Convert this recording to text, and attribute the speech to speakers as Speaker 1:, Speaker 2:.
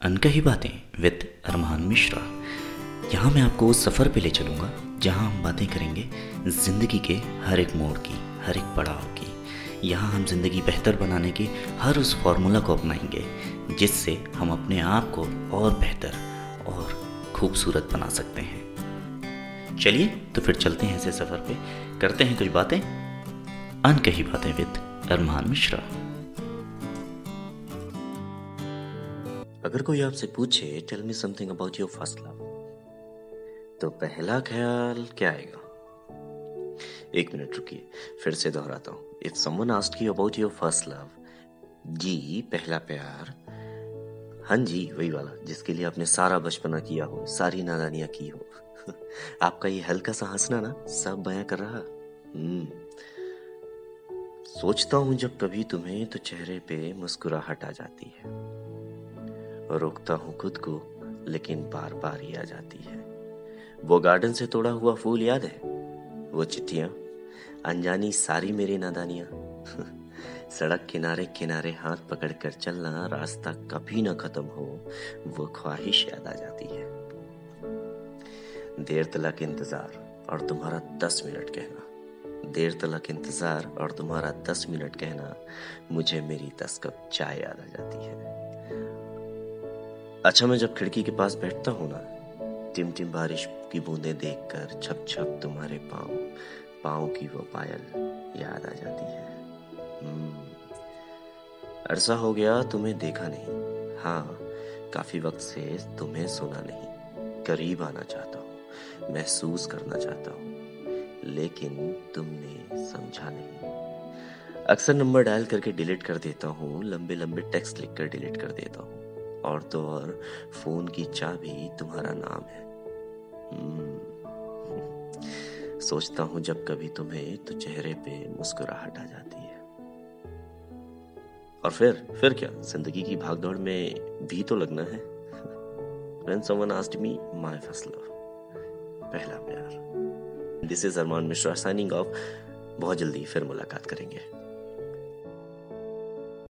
Speaker 1: अनकही बातें विद अरमान मिश्रा। यहाँ मैं आपको उस सफ़र पे ले चलूँगा, जहाँ हम बातें करेंगे ज़िंदगी के हर एक मोड़ की, हर एक पड़ाव की। यहाँ हम ज़िंदगी बेहतर बनाने की हर उस फॉर्मूला को अपनाएँगे, जिससे हम अपने आप को और बेहतर और खूबसूरत बना सकते हैं। चलिए तो फिर चलते हैं ऐसे सफ़र पे। करते हैं कुछ बातें। अनकही बातें विद अरमान मिश्रा। अगर कोई आपसे पूछे tell me something about your first love तो पहला ख्याल क्या आएगा? एक मिनट रुकिए, फिर से दोहराता हूँ। If someone ask you about your first love जी, पहला प्यार हाँ जी, वही वाला, जिसके लिए आपने सारा बचपना किया हो, सारी नादानियाँ की हो। आपका ये हल्का सा हंसना ना, सब बयां कर रहा? हम्म। सोचता हूँ जब कभी तुम्हें तो चेहरे पे मुस्कुराहट आ जाती है। रोकता हूँ खुद को, लेकिन बार बार ही आ जाती है। वो गार्डन से तोड़ा हुआ फूल याद है? वो चिट्ठियाँ, अनजानी सारी मेरी नादानियाँ। सड़क किनारे किनारे हाथ पकड़कर चलना रास्ता कभी ना खत्म हो, वो ख्वाहिश याद आ जाती है। देर तलक इंतज़ार और तुम्हारा दस मिनट कहना। देर तलक इंतज़ार और तुम्हारा दस मिनट कहना, मुझे मेरी दस कप चाय याद आ जाती है। अच्छा मैं जब खिड़की के पास बैठता हूँ ना टिम टिम बारिश की बूंदें देखकर छप छप तुम्हारे पाँव पाँव की वो पायल याद आ जाती है। हम्म, अरसा हो गया तुम्हें देखा नहीं। हाँ काफ़ी वक्त से तुम्हें सुना नहीं। करीब आना चाहता हूँ महसूस करना चाहता हूँ लेकिन तुमने समझा नहीं। अक्सर नंबर डायल करके डिलीट कर देता हूँ लंबे लंबे टेक्स्ट लिखकर डिलीट कर देता हूँ। और तो और फ़ोन की चाबी तुम्हारा नाम है। हम्म। सोचता हूँ जब कभी तुम्हें तो चेहरे पे मुस्कुराहट आ जाती है। और फिर फिर क्या? ज़िंदगी की भागदौड़ में भी तो लगना है। When someone asked me my first love, पहला प्यार। This is Armaan Mishra signing off बहुत जल्दी फिर मुलाकात करेंगे।